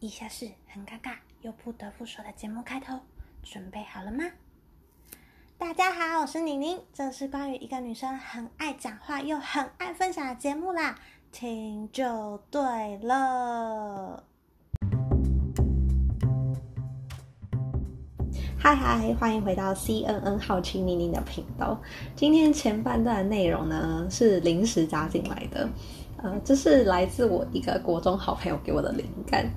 以下是很尴尬又不得不说的节目开头，准备好了吗？大家好，我是宁宁，这是关于一个女生很爱讲话又很爱分享的节目啦，听就对了。嗨嗨，欢迎回到 CNN 好奇宁宁的频道。今天前半段的内容呢是临时加进来的，呃，这是来自我一个国中好朋友给我的灵感。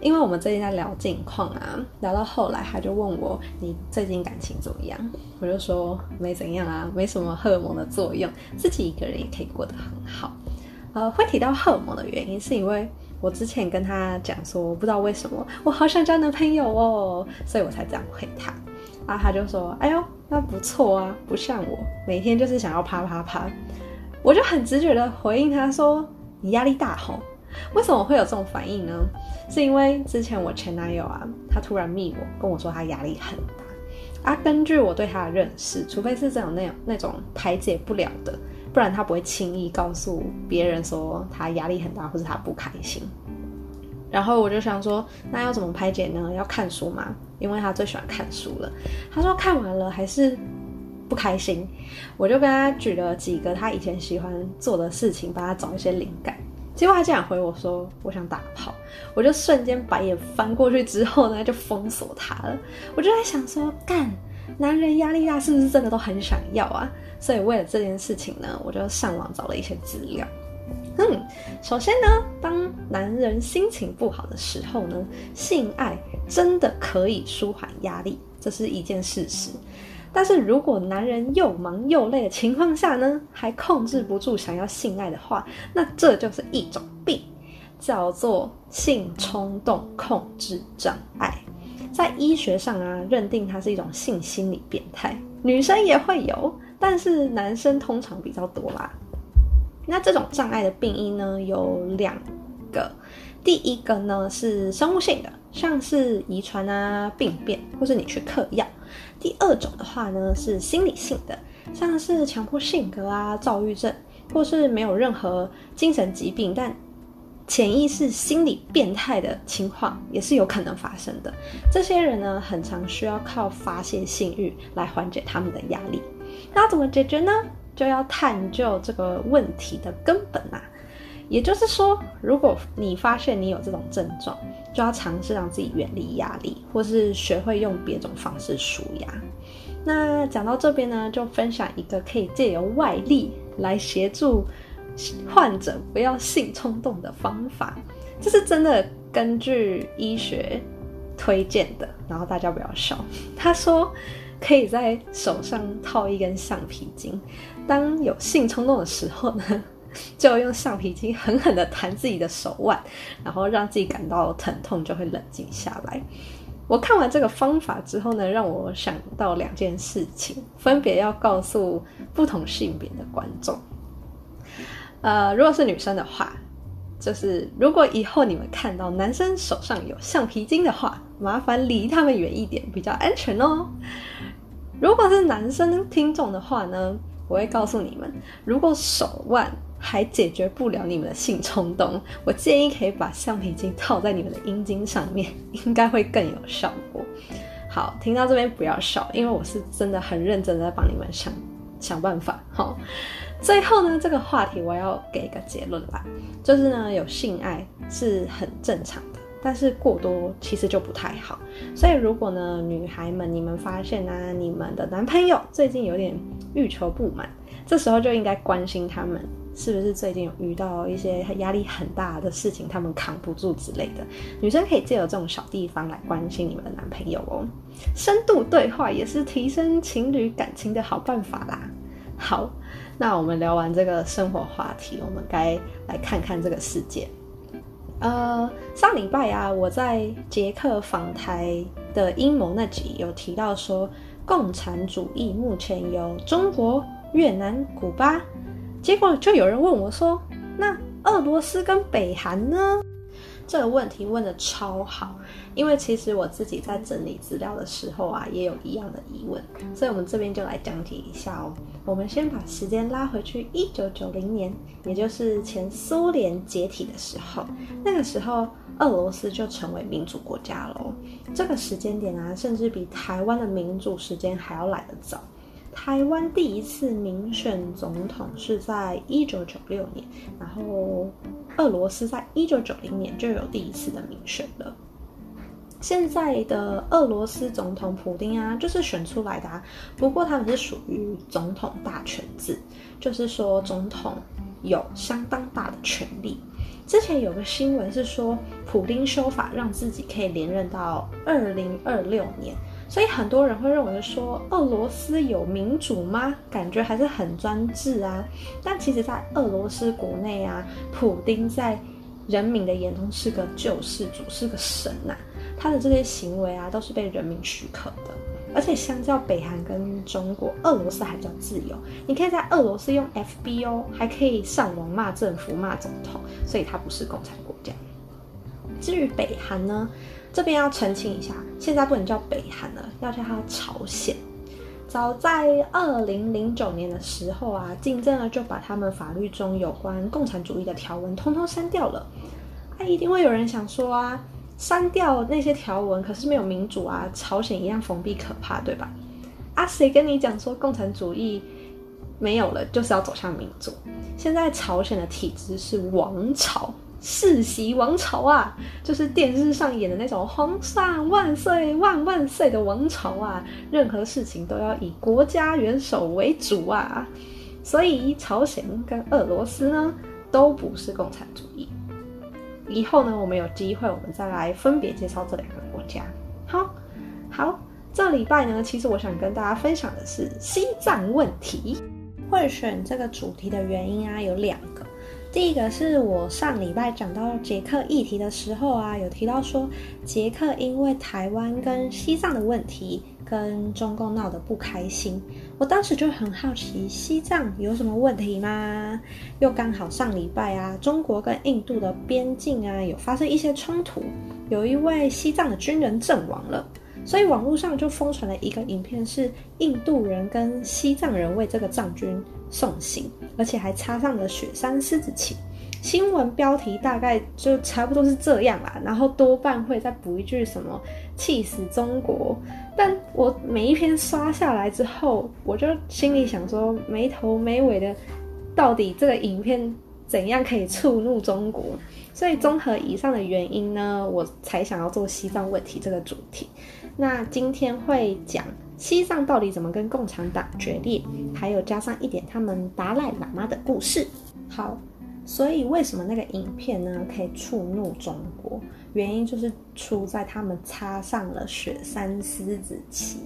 因为我们最近在聊近况啊，聊到后来他就问我：“你最近感情怎么样？”我就说：“没怎样啊，没什么荷尔蒙的作用，自己一个人也可以过得很好。”呃，会提到荷尔蒙的原因，是因为我之前跟他讲说，不知道为什么我好想交男朋友哦，所以我才这样回他。然后他就说：“哎呦，那不错啊，不像我，每天就是想要啪啪啪。”我就很直觉的回应他说：“你压力大吼。”为什么会有这种反应呢？是因为之前我前男友啊，他突然密我，跟我说他压力很大啊。根据我对他的认识，除非是这种那种那种排解不了的，不然他不会轻易告诉别人说他压力很大或者他不开心。然后我就想说，那要怎么排解呢？要看书吗？因为他最喜欢看书了。他说看完了还是不开心，我就跟他举了几个他以前喜欢做的事情，帮他找一些灵感。结果他竟然回我说：“我想打炮。”我就瞬间白眼翻过去之后呢，就封锁他了。我就在想说，干，男人压力大是不是真的都很想要啊？所以为了这件事情呢，我就上网找了一些资料。嗯，首先呢，当男人心情不好的时候呢，性爱真的可以舒缓压力，这是一件事实。但是如果男人又忙又累的情况下呢，还控制不住想要性爱的话，那这就是一种病，叫做性冲动控制障碍。在医学上啊，认定它是一种性心理变态，女生也会有，但是男生通常比较多啦。那这种障碍的病因呢，有两个，第一个呢是生物性的，像是遗传啊、病变，或是你去嗑药。第二种的话呢，是心理性的，像是强迫性格啊、躁郁症，或是没有任何精神疾病，但潜意识心理变态的情况也是有可能发生的。这些人呢，很常需要靠发泄性欲来缓解他们的压力。那怎么解决呢？就要探究这个问题的根本啊。也就是说，如果你发现你有这种症状，就要尝试让自己远离压力，或是学会用别种方式舒压。那讲到这边呢，就分享一个可以借由外力来协助患者不要性冲动的方法，这是真的根据医学推荐的。然后大家不要笑，他说可以在手上套一根橡皮筋，当有性冲动的时候呢。就用橡皮筋狠狠地弹自己的手腕，然后让自己感到疼痛，就会冷静下来。我看完这个方法之后呢，让我想到两件事情，分别要告诉不同性别的观众。呃，如果是女生的话，就是如果以后你们看到男生手上有橡皮筋的话，麻烦离他们远一点，比较安全哦。如果是男生听众的话呢，我会告诉你们，如果手腕。还解决不了你们的性冲动，我建议可以把橡皮筋套在你们的阴茎上面，应该会更有效果。好，听到这边不要笑，因为我是真的很认真的在帮你们想想办法。好，最后呢，这个话题我要给一个结论吧，就是呢，有性爱是很正常的，但是过多其实就不太好。所以如果呢，女孩们你们发现呢，你们的男朋友最近有点欲求不满，这时候就应该关心他们。是不是最近有遇到一些压力很大的事情，他们扛不住之类的？女生可以借由这种小地方来关心你们的男朋友哦。深度对话也是提升情侣感情的好办法啦。好，那我们聊完这个生活话题，我们该来看看这个世界。呃，上礼拜啊，我在捷克访台的阴谋那集有提到说，共产主义目前由中国、越南、古巴。结果就有人问我说：“那俄罗斯跟北韩呢？”这个问题问的超好，因为其实我自己在整理资料的时候啊，也有一样的疑问，所以我们这边就来讲解一下哦。我们先把时间拉回去一九九零年，也就是前苏联解体的时候，那个时候俄罗斯就成为民主国家喽。这个时间点啊，甚至比台湾的民主时间还要来得早。台湾第一次民选总统是在一九九六年，然后俄罗斯在一九九零年就有第一次的民选了。现在的俄罗斯总统普丁啊，就是选出来的啊，不过他们是属于总统大权制，就是说总统有相当大的权力。之前有个新闻是说，普丁修法让自己可以连任到二零二六年。所以很多人会认为说，俄罗斯有民主吗？感觉还是很专制啊。但其实，在俄罗斯国内啊，普丁在人民的眼中是个救世主，是个神呐。他的这些行为啊，都是被人民许可的。而且，相较北韩跟中国，俄罗斯还比较自由。你可以在俄罗斯用 FB 哦，还可以上网骂政府、骂总统，所以它不是共产国家。至于北韩呢？这边要澄清一下，现在不能叫北韩了，要叫它朝鲜。早在二零零九年的时候啊，竞争了就把他们法律中有关共产主义的条文通通删掉了。啊，一定会有人想说啊，删掉那些条文，可是没有民主啊，朝鲜一样封闭可怕，对吧？啊，谁跟你讲说共产主义没有了就是要走向民主？现在朝鲜的体制是王朝。世袭王朝啊，就是电视上演的那种“皇上万岁万万岁”的王朝啊，任何事情都要以国家元首为主啊。所以朝鲜跟俄罗斯呢，都不是共产主义。以后呢，我们有机会，我们再来分别介绍这两个国家。好，好，这礼拜呢，其实我想跟大家分享的是西藏问题。会选这个主题的原因啊，有两。第一个是我上礼拜讲到捷克议题的时候啊，有提到说捷克因为台湾跟西藏的问题跟中共闹得不开心，我当时就很好奇西藏有什么问题吗？又刚好上礼拜啊，中国跟印度的边境啊有发生一些冲突，有一位西藏的军人阵亡了。所以网络上就疯传了一个影片，是印度人跟西藏人为这个藏军送行，而且还插上了雪山狮子旗。新闻标题大概就差不多是这样啦，然后多半会再补一句什么“气死中国”。但我每一篇刷下来之后，我就心里想说，没头没尾的，到底这个影片怎样可以触怒中国？所以综合以上的原因呢，我才想要做西藏问题这个主题。那今天会讲西藏到底怎么跟共产党决裂，还有加上一点他们达赖喇嘛的故事。好，所以为什么那个影片呢可以触怒中国？原因就是出在他们插上了雪山狮子旗，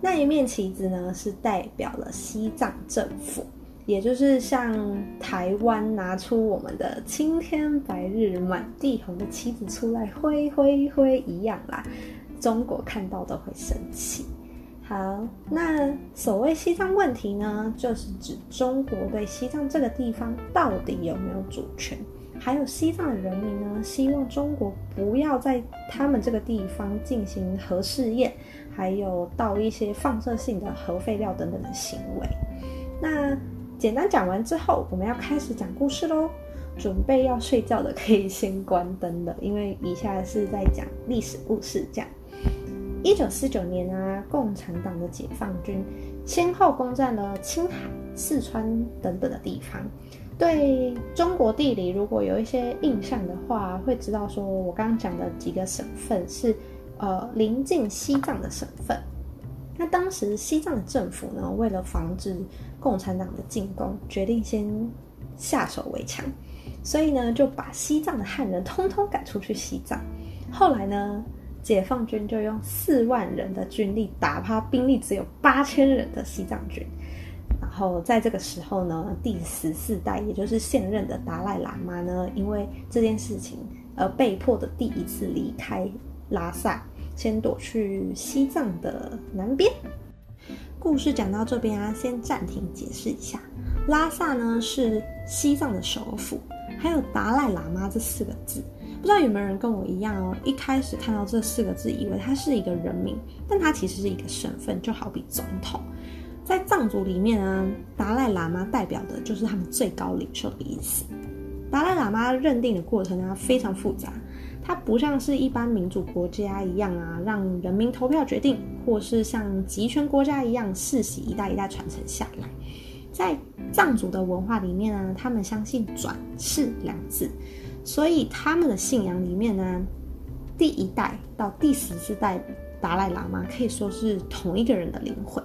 那一面旗子呢是代表了西藏政府，也就是像台湾拿出我们的青天白日满地红的旗子出来挥挥挥一样啦。中国看到都会生气。好，那所谓西藏问题呢，就是指中国对西藏这个地方到底有没有主权，还有西藏的人民呢，希望中国不要在他们这个地方进行核试验，还有倒一些放射性的核废料等等的行为。那简单讲完之后，我们要开始讲故事喽。准备要睡觉的可以先关灯了，因为以下是在讲历史故事，这样。一九四九年啊，共产党的解放军先后攻占了青海、四川等等的地方。对中国地理如果有一些印象的话，会知道说我刚刚讲的几个省份是呃临近西藏的省份。那当时西藏的政府呢，为了防止共产党的进攻，决定先下手为强，所以呢就把西藏的汉人通通赶出去西藏。后来呢？解放军就用四万人的军力打趴兵力只有八千人的西藏军，然后在这个时候呢，第十四代也就是现任的达赖喇嘛呢，因为这件事情而被迫的第一次离开拉萨，先躲去西藏的南边。故事讲到这边啊，先暂停解释一下，拉萨呢是西藏的首府，还有达赖喇嘛这四个字。不知道有没有人跟我一样哦？一开始看到这四个字，以为它是一个人名，但它其实是一个身份，就好比总统。在藏族里面呢，达赖喇嘛代表的就是他们最高领袖的意思。达赖喇嘛认定的过程呢非常复杂，它不像是一般民主国家一样啊，让人民投票决定，或是像集权国家一样世袭一代一代传承下来。在藏族的文化里面呢，他们相信转世两字，所以他们的信仰里面呢，第一代到第十四代达赖喇嘛可以说是同一个人的灵魂。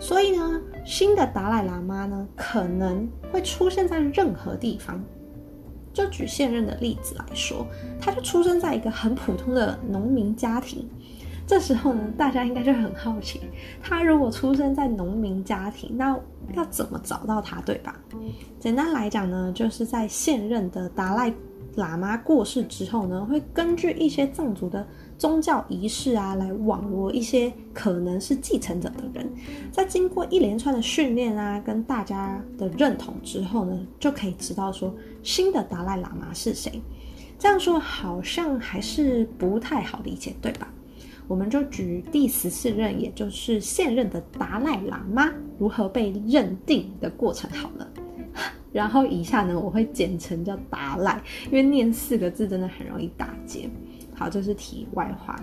所以呢，新的达赖喇嘛呢，可能会出现在任何地方。就举现任的例子来说，他就出生在一个很普通的农民家庭。这时候呢，大家应该就很好奇，他如果出生在农民家庭，那要怎么找到他，对吧？简单来讲呢，就是在现任的达赖喇嘛过世之后呢，会根据一些藏族的。宗教仪式啊，来网罗一些可能是继承者的人，在经过一连串的训练啊，跟大家的认同之后呢，就可以知道说新的达赖喇嘛是谁。这样说好像还是不太好理解，对吧？我们就举第十四任，也就是现任的达赖喇嘛如何被认定的过程好了。然后以下呢，我会简称叫达赖，因为念四个字真的很容易打结。好，这是题外话。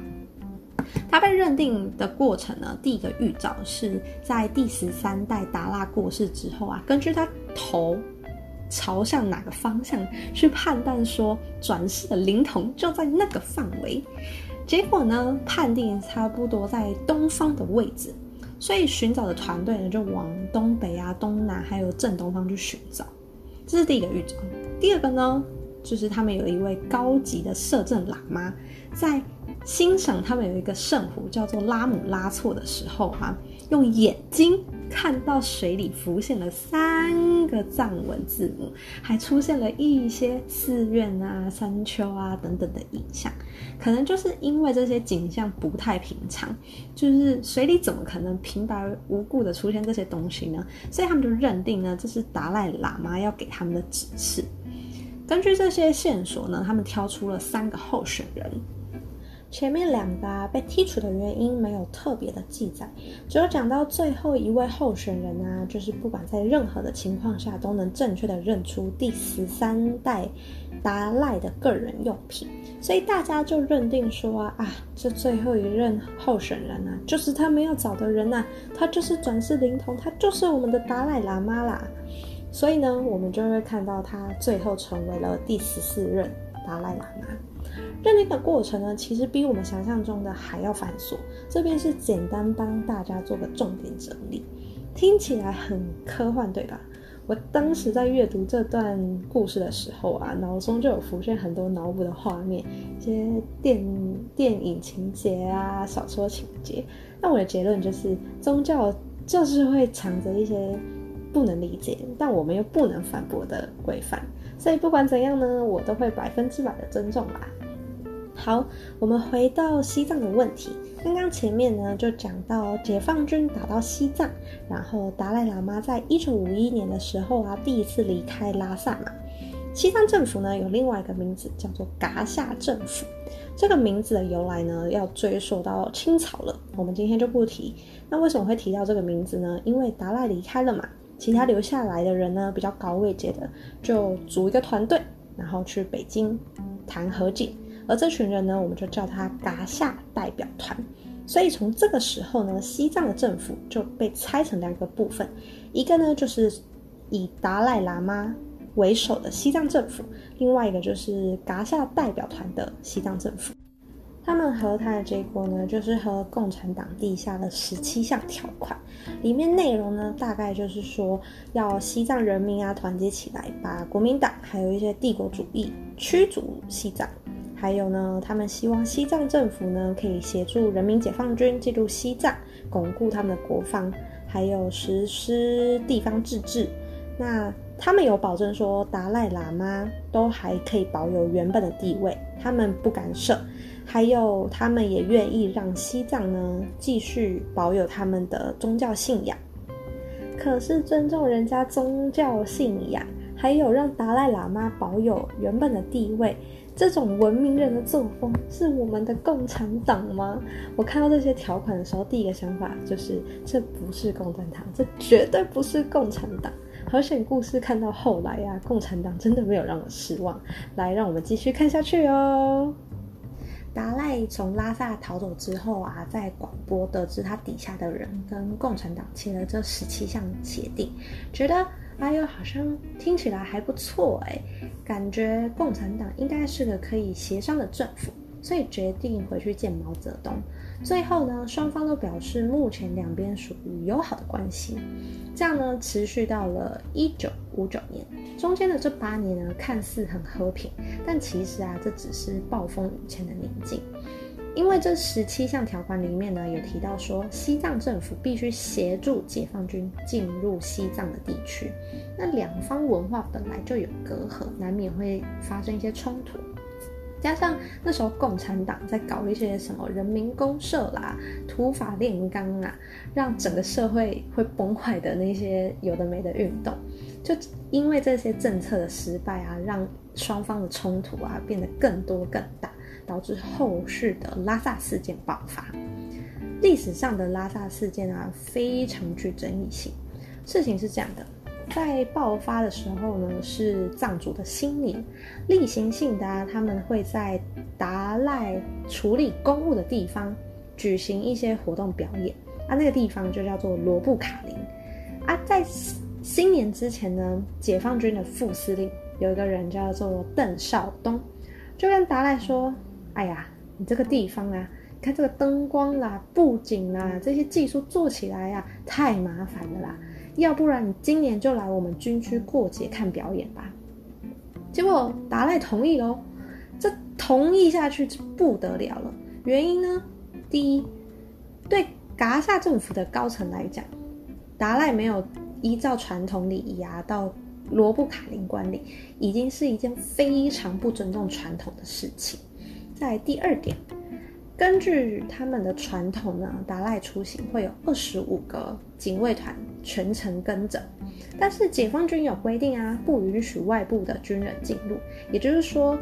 他被认定的过程呢，第一个预兆是在第十三代达拉过世之后啊，根据他头朝向哪个方向去判断说转世的灵童就在那个范围。结果呢，判定差不多在东方的位置，所以寻找的团队呢就往东北啊、东南还有正东方去寻找。这是第一个预兆。第二个呢？就是他们有一位高级的摄政喇嘛，在欣赏他们有一个圣湖叫做拉姆拉措的时候啊，用眼睛看到水里浮现了三个藏文字母，还出现了一些寺院啊、山丘啊等等的影像。可能就是因为这些景象不太平常，就是水里怎么可能平白无故的出现这些东西呢？所以他们就认定呢，这是达赖喇嘛要给他们的指示。根据这些线索呢，他们挑出了三个候选人。前面两个被剔除的原因没有特别的记载，只有讲到最后一位候选人啊，就是不管在任何的情况下都能正确的认出第十三代达赖的个人用品，所以大家就认定说啊，啊，这最后一任候选人啊，就是他们要找的人呐，他就是转世灵童，他就是我们的达赖喇嘛啦。所以呢，我们就会看到他最后成为了第十四任达赖喇嘛。认定的过程呢，其实比我们想象中的还要繁琐。这边是简单帮大家做个重点整理，听起来很科幻，对吧？我当时在阅读这段故事的时候啊，脑中就有浮现很多脑补的画面，一些电电影情节啊、小说情节。那我的结论就是，宗教就是会藏着一些。不能理解，但我们又不能反驳的规范，所以不管怎样呢，我都会百分之百的尊重吧。好，我们回到西藏的问题，刚刚前面呢就讲到解放军打到西藏，然后达赖喇嘛在一九五一年的时候啊，第一次离开拉萨嘛。西藏政府呢有另外一个名字叫做噶夏政府，这个名字的由来呢要追溯到清朝了，我们今天就不提。那为什么会提到这个名字呢？因为达赖离开了嘛。其他留下来的人呢，比较高位阶的，就组一个团队，然后去北京谈和解。而这群人呢，我们就叫他噶夏代表团。所以从这个时候呢，西藏的政府就被拆成两个部分，一个呢就是以达赖喇嘛为首的西藏政府，另外一个就是噶夏代表团的西藏政府。他们和谈的结果呢，就是和共产党递下了十七项条款，里面内容呢，大概就是说要西藏人民啊团结起来，把国民党还有一些帝国主义驱逐西藏，还有呢，他们希望西藏政府呢可以协助人民解放军进入西藏，巩固他们的国防，还有实施地方自治。那他们有保证说，达赖喇嘛都还可以保有原本的地位，他们不干涉。还有，他们也愿意让西藏呢继续保有他们的宗教信仰。可是，尊重人家宗教信仰，还有让达赖喇嘛保有原本的地位，这种文明人的作风是我们的共产党吗？我看到这些条款的时候，第一个想法就是这不是共产党，这绝对不是共产党。好险故事看到后来呀，共产党真的没有让我失望。来，让我们继续看下去哦。达赖从拉萨逃走之后啊，在广播得知他底下的人跟共产党签了这十七项协定，觉得。哎呦，好像听起来还不错哎，感觉共产党应该是个可以协商的政府，所以决定回去见毛泽东。最后呢，双方都表示目前两边属于友好的关系。这样呢，持续到了一九五九年，中间的这八年呢，看似很和平，但其实啊，这只是暴风雨前的宁静。因为这十七项条款里面呢，有提到说西藏政府必须协助解放军进入西藏的地区。那两方文化本来就有隔阂，难免会发生一些冲突。加上那时候共产党在搞一些什么人民公社啦、土法炼钢啊，让整个社会会崩坏的那些有的没的运动，就因为这些政策的失败啊，让双方的冲突啊变得更多更大。导致后续的拉萨事件爆发。历史上的拉萨事件啊，非常具争议性。事情是这样的，在爆发的时候呢，是藏族的新年，例行性的，他们会在达赖处理公务的地方举行一些活动表演啊，那个地方就叫做罗布卡林啊。在新年之前呢，解放军的副司令有一个人叫做邓少东，就跟达赖说。哎呀，你这个地方啊，看这个灯光啦、布景啦，这些技术做起来呀，太麻烦了啦。要不然你今年就来我们军区过节看表演吧。结果达赖同意喽，这同意下去不得了了。原因呢，第一，对噶萨政府的高层来讲，达赖没有依照传统礼仪啊到罗布卡林观礼，已经是一件非常不尊重传统的事情。在第二点，根据他们的传统呢，达赖出行会有二十五个警卫团全程跟着，但是解放军有规定啊，不允许外部的军人进入。也就是说，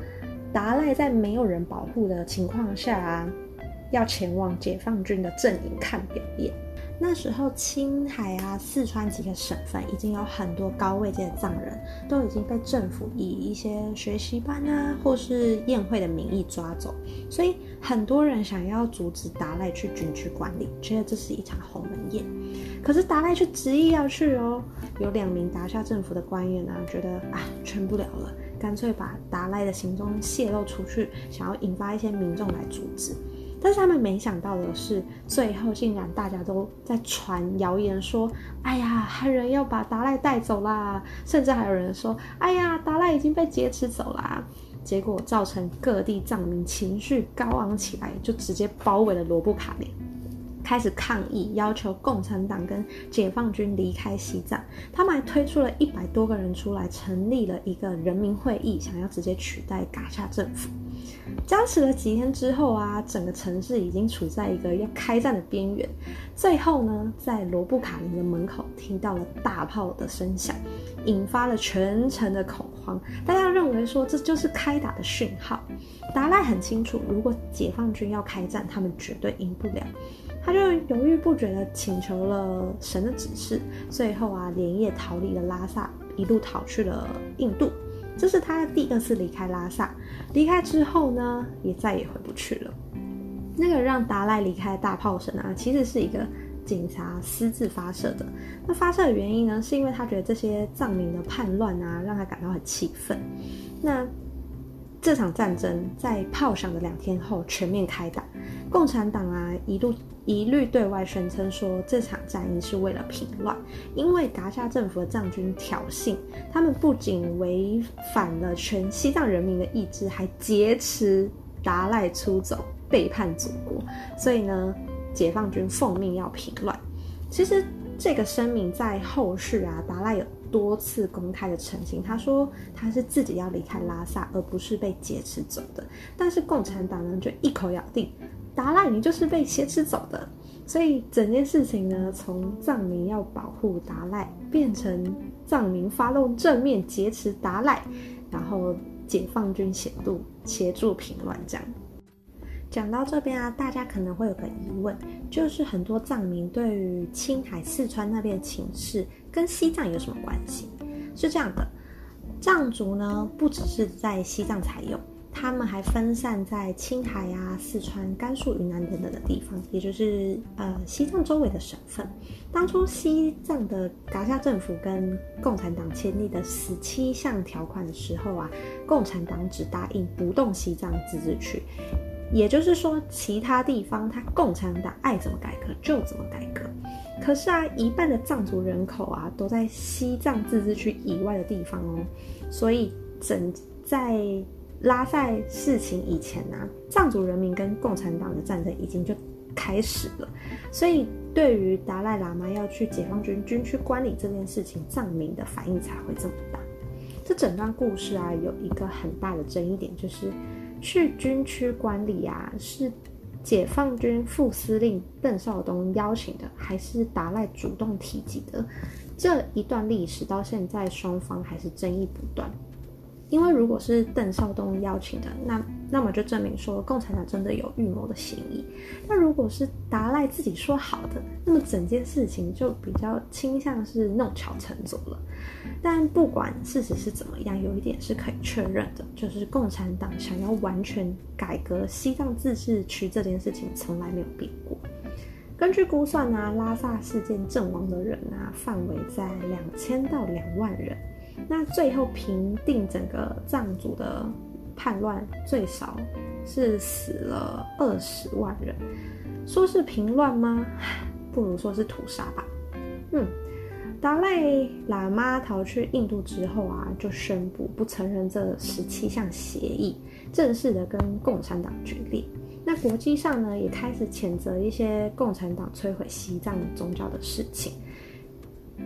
达赖在没有人保护的情况下啊，要前往解放军的阵营看表演。那时候，青海啊、四川几个省份已经有很多高位阶的藏人，都已经被政府以一些学习班啊，或是宴会的名义抓走。所以，很多人想要阻止达赖去军区管理，觉得这是一场鸿门宴。可是达赖却执意要去哦。有两名达夏政府的官员呢，觉得啊，劝不了了，干脆把达赖的行踪泄露出去，想要引发一些民众来阻止。但是他们没想到的是，最后竟然大家都在传谣言说：“哎呀，汉人要把达赖带走啦！”甚至还有人说：“哎呀，达赖已经被劫持走啦！”结果造成各地藏民情绪高昂起来，就直接包围了罗布卡林，开始抗议，要求共产党跟解放军离开西藏。他们还推出了一百多个人出来，成立了一个人民会议，想要直接取代噶夏政府。僵持了几天之后啊，整个城市已经处在一个要开战的边缘。最后呢，在罗布卡林的门口听到了大炮的声响，引发了全城的恐慌。大家认为说这就是开打的讯号。达赖很清楚，如果解放军要开战，他们绝对赢不了。他就犹豫不决的请求了神的指示。最后啊，连夜逃离了拉萨，一路逃去了印度。这是他第二次离开拉萨，离开之后呢，也再也回不去了。那个让达赖离开的大炮声啊，其实是一个警察私自发射的。那发射的原因呢，是因为他觉得这些藏民的叛乱啊，让他感到很气愤。那这场战争在炮响的两天后全面开打，共产党啊一路。一律对外宣称说，这场战役是为了平乱，因为达夏政府的藏军挑衅，他们不仅违反了全西藏人民的意志，还劫持达赖出走，背叛祖国。所以呢，解放军奉命要平乱。其实这个声明在后续啊，达赖有多次公开的澄清，他说他是自己要离开拉萨，而不是被劫持走的。但是共产党呢，就一口咬定。达赖，你就是被挟持走的，所以整件事情呢，从藏民要保护达赖，变成藏民发动正面劫持达赖，然后解放军协助协助平乱这样。讲到这边啊，大家可能会有个疑问，就是很多藏民对于青海、四川那边的情势跟西藏有什么关系？是这样的，藏族呢不只是在西藏才有，他们还分散在青海啊、四川、甘肃、云南等等的地方，也就是呃西藏周围的省份。当初西藏的噶夏政府跟共产党签订的十七项条款的时候啊，共产党只答应不动西藏自治区。也就是说，其他地方他共产党爱怎么改革就怎么改革。可是啊，一半的藏族人口啊都在西藏自治区以外的地方哦，所以整在拉萨事情以前呢，藏族人民跟共产党的战争已经就开始了。所以对于达赖喇嘛要去解放军军区管理这件事情，藏民的反应才会这么大。这整段故事啊，有一个很大的争议点就是。去军区管理啊，是解放军副司令邓少东邀请的，还是达赖主动提及的？这一段历史到现在，双方还是争议不断。因为如果是邓少东邀请的，那那么就证明说共产党真的有预谋的嫌疑。那如果是达赖自己说好的，那么整件事情就比较倾向是弄巧成拙了。但不管事实是怎么样，有一点是可以确认的，就是共产党想要完全改革西藏自治区这件事情从来没有变过。根据估算呢，拉萨事件阵亡的人啊，范围在两千到两万人。那最后平定整个藏族的叛乱，最少是死了二十万人。说是平乱吗？不如说是屠杀吧。嗯，达赖喇嘛逃去印度之后啊，就宣布不承认这十七项协议，正式的跟共产党决裂。那国际上呢，也开始谴责一些共产党摧毁西藏宗教的事情。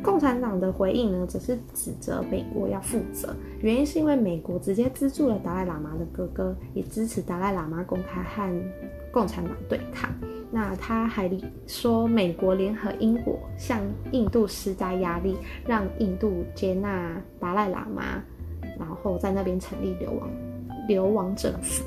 共产党的回应呢，则是指责美国要负责，原因是因为美国直接资助了达赖喇嘛的哥哥，也支持达赖喇嘛公开和共产党对抗。那他还说，美国联合英国向印度施加压力，让印度接纳达赖喇嘛，然后在那边成立流亡流亡政府。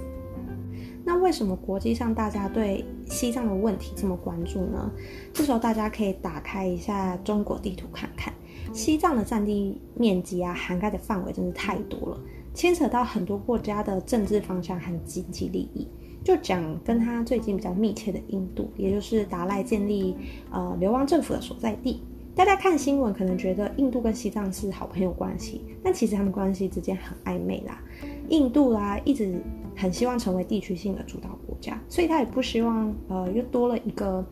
那为什么国际上大家对西藏的问题这么关注呢？这时候大家可以打开一下中国地图看看，西藏的占地面积啊，涵盖的范围真是太多了，牵扯到很多国家的政治方向和经济利益。就讲跟他最近比较密切的印度，也就是达赖建立呃流亡政府的所在地。大家看新闻可能觉得印度跟西藏是好朋友关系，但其实他们关系之间很暧昧啦。印度啦一直。很希望成为地区性的主导国家，所以他也不希望呃又多了一个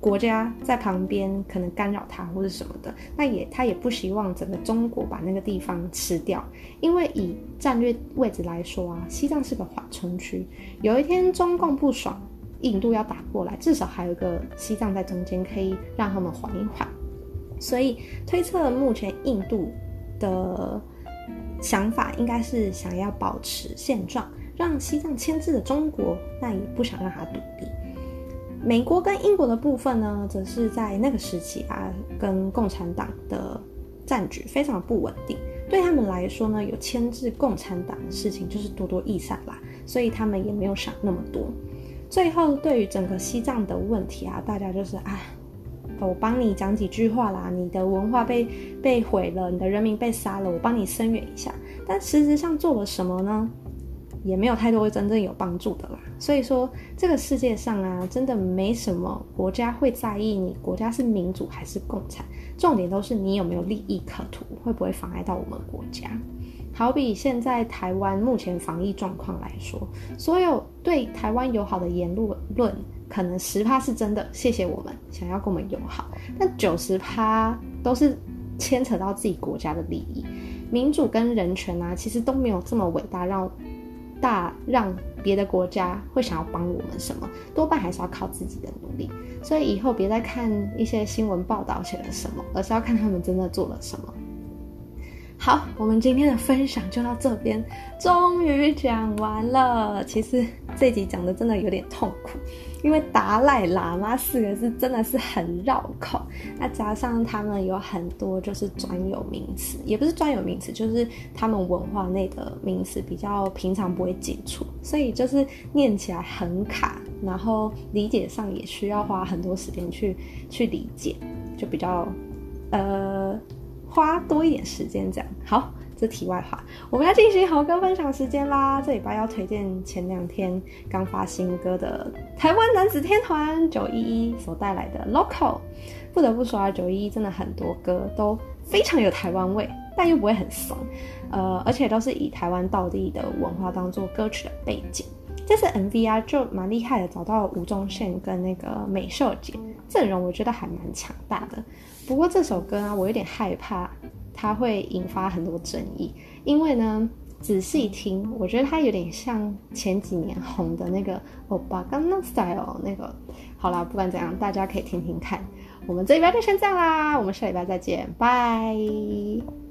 国家在旁边可能干扰他或者什么的。那也他也不希望整个中国把那个地方吃掉，因为以战略位置来说啊，西藏是个缓冲区。有一天中共不爽，印度要打过来，至少还有一个西藏在中间可以让他们缓一缓。所以推测目前印度的想法应该是想要保持现状。让西藏牵制了中国，那也不想让它独立。美国跟英国的部分呢，则是在那个时期啊，跟共产党的战局非常的不稳定。对他们来说呢，有牵制共产党的事情就是多多益善啦，所以他们也没有想那么多。最后，对于整个西藏的问题啊，大家就是啊，我帮你讲几句话啦，你的文化被被毁了，你的人民被杀了，我帮你声援一下。但实质上做了什么呢？也没有太多真正有帮助的啦，所以说这个世界上啊，真的没什么国家会在意你国家是民主还是共产，重点都是你有没有利益可图，会不会妨碍到我们国家。好比现在台湾目前防疫状况来说，所有对台湾友好的言论，可能十趴是真的，谢谢我们想要跟我们友好，但九十趴都是牵扯到自己国家的利益，民主跟人权啊，其实都没有这么伟大，让。大让别的国家会想要帮我们什么，多半还是要靠自己的努力。所以以后别再看一些新闻报道写了什么，而是要看他们真的做了什么。好，我们今天的分享就到这边，终于讲完了。其实这集讲的真的有点痛苦，因为达赖喇嘛四个字真的是很绕口，那加上他们有很多就是专有名词，也不是专有名词，就是他们文化内的名词比较平常不会接触，所以就是念起来很卡，然后理解上也需要花很多时间去去理解，就比较呃。花多一点时间，这样好。这题外话，我们要进行好歌分享时间啦。这礼拜要推荐前两天刚发新歌的台湾男子天团九一一所带来的 Local。不得不说啊，九一一真的很多歌都非常有台湾味，但又不会很怂。呃，而且都是以台湾道地的文化当做歌曲的背景。这次 MV 啊，就蛮厉害的，找到吴宗宪跟那个美秀姐阵容，我觉得还蛮强大的。不过这首歌啊，我有点害怕它会引发很多争议，因为呢，仔细听，我觉得它有点像前几年红的那个《欧巴刚那 style》那个。好啦，不管怎样，大家可以听听看。我们这礼拜就先这样啦，我们下礼拜再见，拜。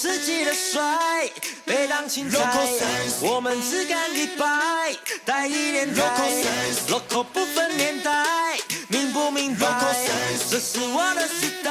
自己的帅，别当青菜。我们只干一百，带一点带。Local 不分年代，明不明白？这是我的时代。